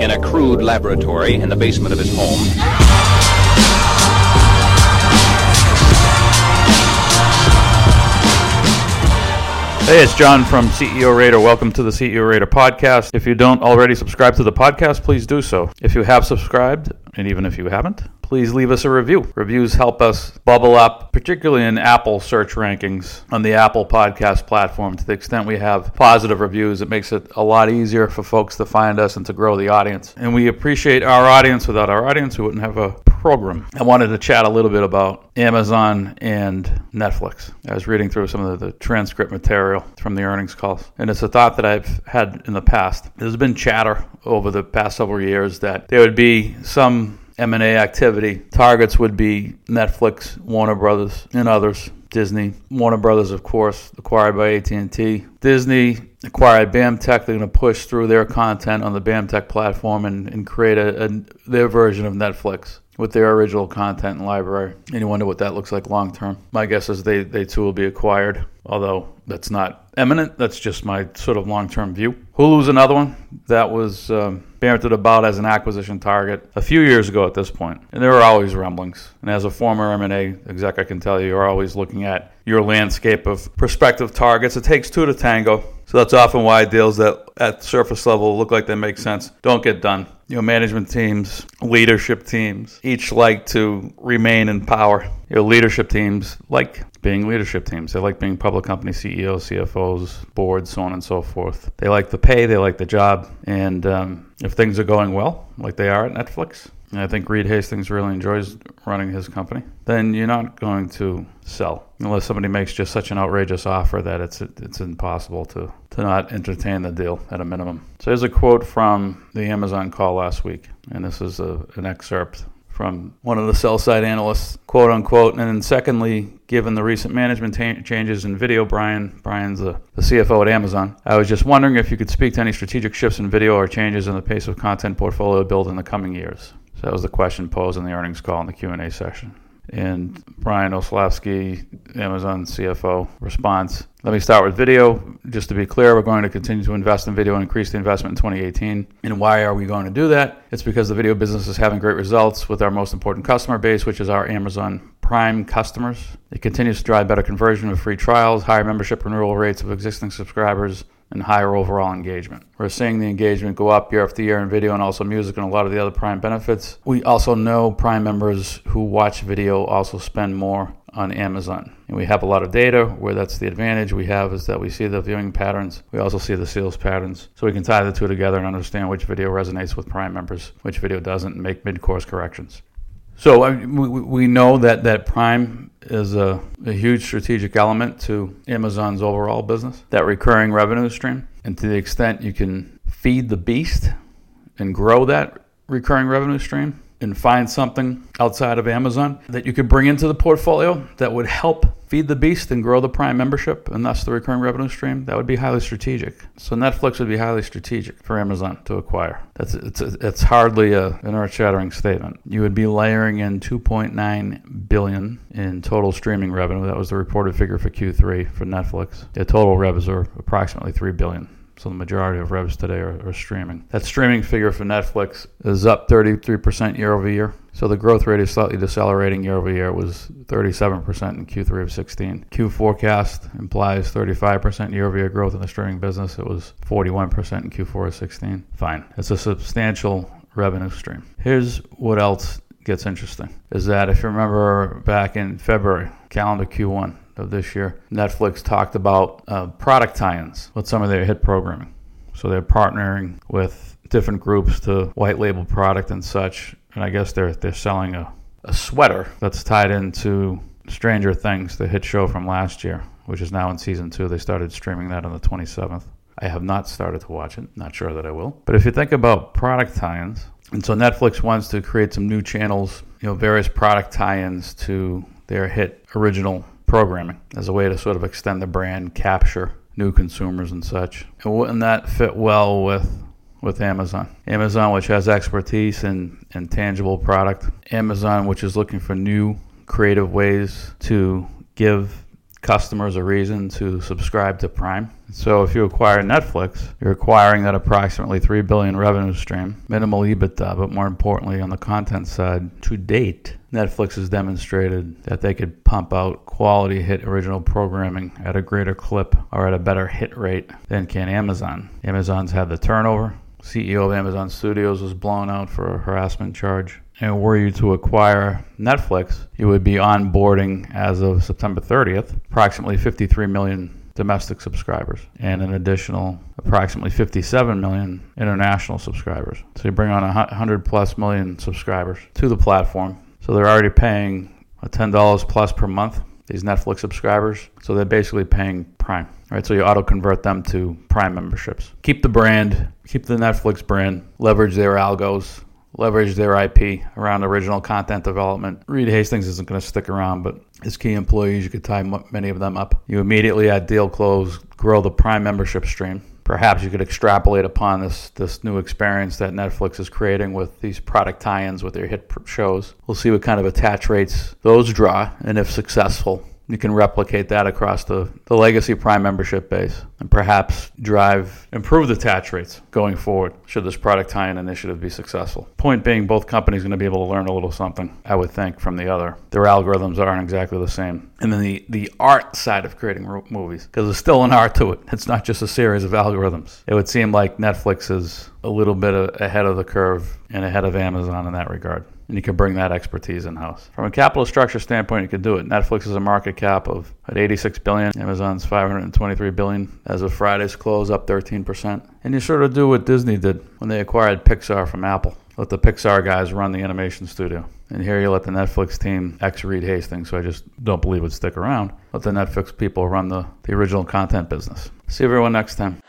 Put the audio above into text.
in a crude laboratory in the basement of his home. Hey, it's John from CEO Raider. Welcome to the CEO Raider podcast. If you don't already subscribe to the podcast, please do so. If you have subscribed, and even if you haven't, please leave us a review. Reviews help us bubble up, particularly in Apple search rankings on the Apple podcast platform. To the extent we have positive reviews, it makes it a lot easier for folks to find us and to grow the audience. And we appreciate our audience. Without our audience, we wouldn't have a program. I wanted to chat a little bit about Amazon and Netflix. I was reading through some of the, transcript material from the earnings calls, and it's a thought that I've had in the past. There's been chatter over the past several years that there would be some M&A activity. Targets would be Netflix, Warner Brothers, and others. Disney, Warner Brothers, of course, acquired by AT&T. Disney acquired BAMTech. They're going to push through their content on the BAMTech platform and, and create a, a, their version of Netflix with their original content and library. And you wonder what that looks like long term. My guess is they, they too will be acquired, although that's not eminent. That's just my sort of long term view. Hulu's another one that was um, bantered about as an acquisition target a few years ago at this point, and there are always rumblings. And as a former M&A exec, I can tell you, you're always looking at your landscape of prospective targets. It takes two to tango, so that's often why deals that at surface level look like they make sense don't get done. You know, management teams, leadership teams, each like to remain in power. Your leadership teams like being leadership teams. They like being public company CEOs, CFOs, boards, so on and so forth. They like the pay, they like the job, and um, if things are going well, like they are at Netflix, and I think Reed Hastings really enjoys running his company, then you're not going to sell unless somebody makes just such an outrageous offer that it's it's impossible to to not entertain the deal at a minimum. So here's a quote from the Amazon call last week, and this is a, an excerpt from one of the sell side analysts, quote unquote. And then, secondly, given the recent management ta- changes in video, Brian, Brian's the, the CFO at Amazon. I was just wondering if you could speak to any strategic shifts in video or changes in the pace of content portfolio build in the coming years. So that was the question posed in the earnings call in the Q&A session and Brian Olsavsky, Amazon CFO, response. Let me start with video. Just to be clear, we're going to continue to invest in video and increase the investment in 2018. And why are we going to do that? It's because the video business is having great results with our most important customer base, which is our Amazon Prime customers. It continues to drive better conversion with free trials, higher membership renewal rates of existing subscribers, and higher overall engagement. We're seeing the engagement go up year after year in video and also music and a lot of the other Prime benefits. We also know Prime members who watch video also spend more on Amazon. And we have a lot of data where that's the advantage we have is that we see the viewing patterns. We also see the sales patterns. So we can tie the two together and understand which video resonates with Prime members, which video doesn't, and make mid course corrections. So uh, we, we know that, that Prime is a, a, huge strategic element to Amazon's overall business, that recurring revenue stream. And to the extent you can feed the beast and grow that recurring revenue stream, and find something outside of Amazon that you could bring into the portfolio that would help feed the beast and grow the Prime membership and thus the recurring revenue stream, that would be highly strategic. So Netflix would be highly strategic for Amazon to acquire. That's it's it's hardly a, an earth-shattering statement. You would be layering in 2.9 billion in total streaming revenue. That was the reported figure for Q3 for Netflix. The total revs are approximately 3 billion. So the majority of revs today are, are, streaming. That streaming figure for Netflix is up 33% year over year. So the growth rate is slightly decelerating year over year. It was 37% in Q3 of 16. Q forecast implies 35% year over year growth in the streaming business. It was 41% in Q4 of 16. Fine. It's a substantial revenue stream. Here's what else gets interesting is that if you remember back in February, calendar Q1, of this year, Netflix talked about uh, product tie-ins with some of their hit programming. So they're partnering with different groups to white label product and such. And I guess they're they're selling a, a sweater that's tied into Stranger Things, the hit show from last year, which is now in season two. They started streaming that on the 27th. I have not started to watch it. Not sure that I will. But if you think about product tie-ins, and so Netflix wants to create some new channels, you know, various product tie-ins to their hit original programming as a way to sort of extend the brand, capture new consumers and such. And wouldn't that fit well with with Amazon? Amazon, which has expertise in, in tangible product. Amazon, which is looking for new creative ways to give customers a reason to subscribe to Prime. So if you acquire Netflix, you're acquiring that approximately 3 billion revenue stream, minimal EBITDA, but more importantly on the content side, to date, Netflix has demonstrated that they could pump out quality hit original programming at a greater clip or at a better hit rate than can Amazon. Amazon's had the turnover. CEO of Amazon Studios was blown out for a harassment charge and were you to acquire Netflix, you would be onboarding as of September 30th approximately 53 million domestic subscribers and an additional approximately 57 million international subscribers. So you bring on 100 plus million subscribers to the platform. So they're already paying $10 plus per month, these Netflix subscribers. So they're basically paying Prime. Right, so you auto convert them to Prime memberships. Keep the brand, keep the Netflix brand, leverage their algos, leverage their IP around original content development. Reed Hastings isn't going to stick around, but his key employees, you could tie many of them up. You immediately at deal close grow the Prime membership stream. Perhaps you could extrapolate upon this this new experience that Netflix is creating with these product tie-ins with their hit shows. We'll see what kind of attach rates those draw, and if successful, you can replicate that across the, the legacy prime membership base and perhaps drive improved attach rates going forward should this product tie-in initiative be successful. Point being both companies are going to be able to learn a little something i would think from the other. Their algorithms aren't exactly the same. And then the, the art side of creating movies because there's still an art to it. It's not just a series of algorithms. It would seem like netflix is a little bit ahead of the curve and ahead of amazon in that regard and you can bring that expertise in house. From a capital structure standpoint, you can do it. Netflix is a market cap of at 86 billion. Amazon's 523 billion as of Friday's close, up 13%. And you sort of do what Disney did when they acquired Pixar from Apple. Let the Pixar guys run the animation studio. And here you let the Netflix team ex Reed Hastings, so I just don't believe would stick around. Let the Netflix people run the, the original content business. See everyone next time.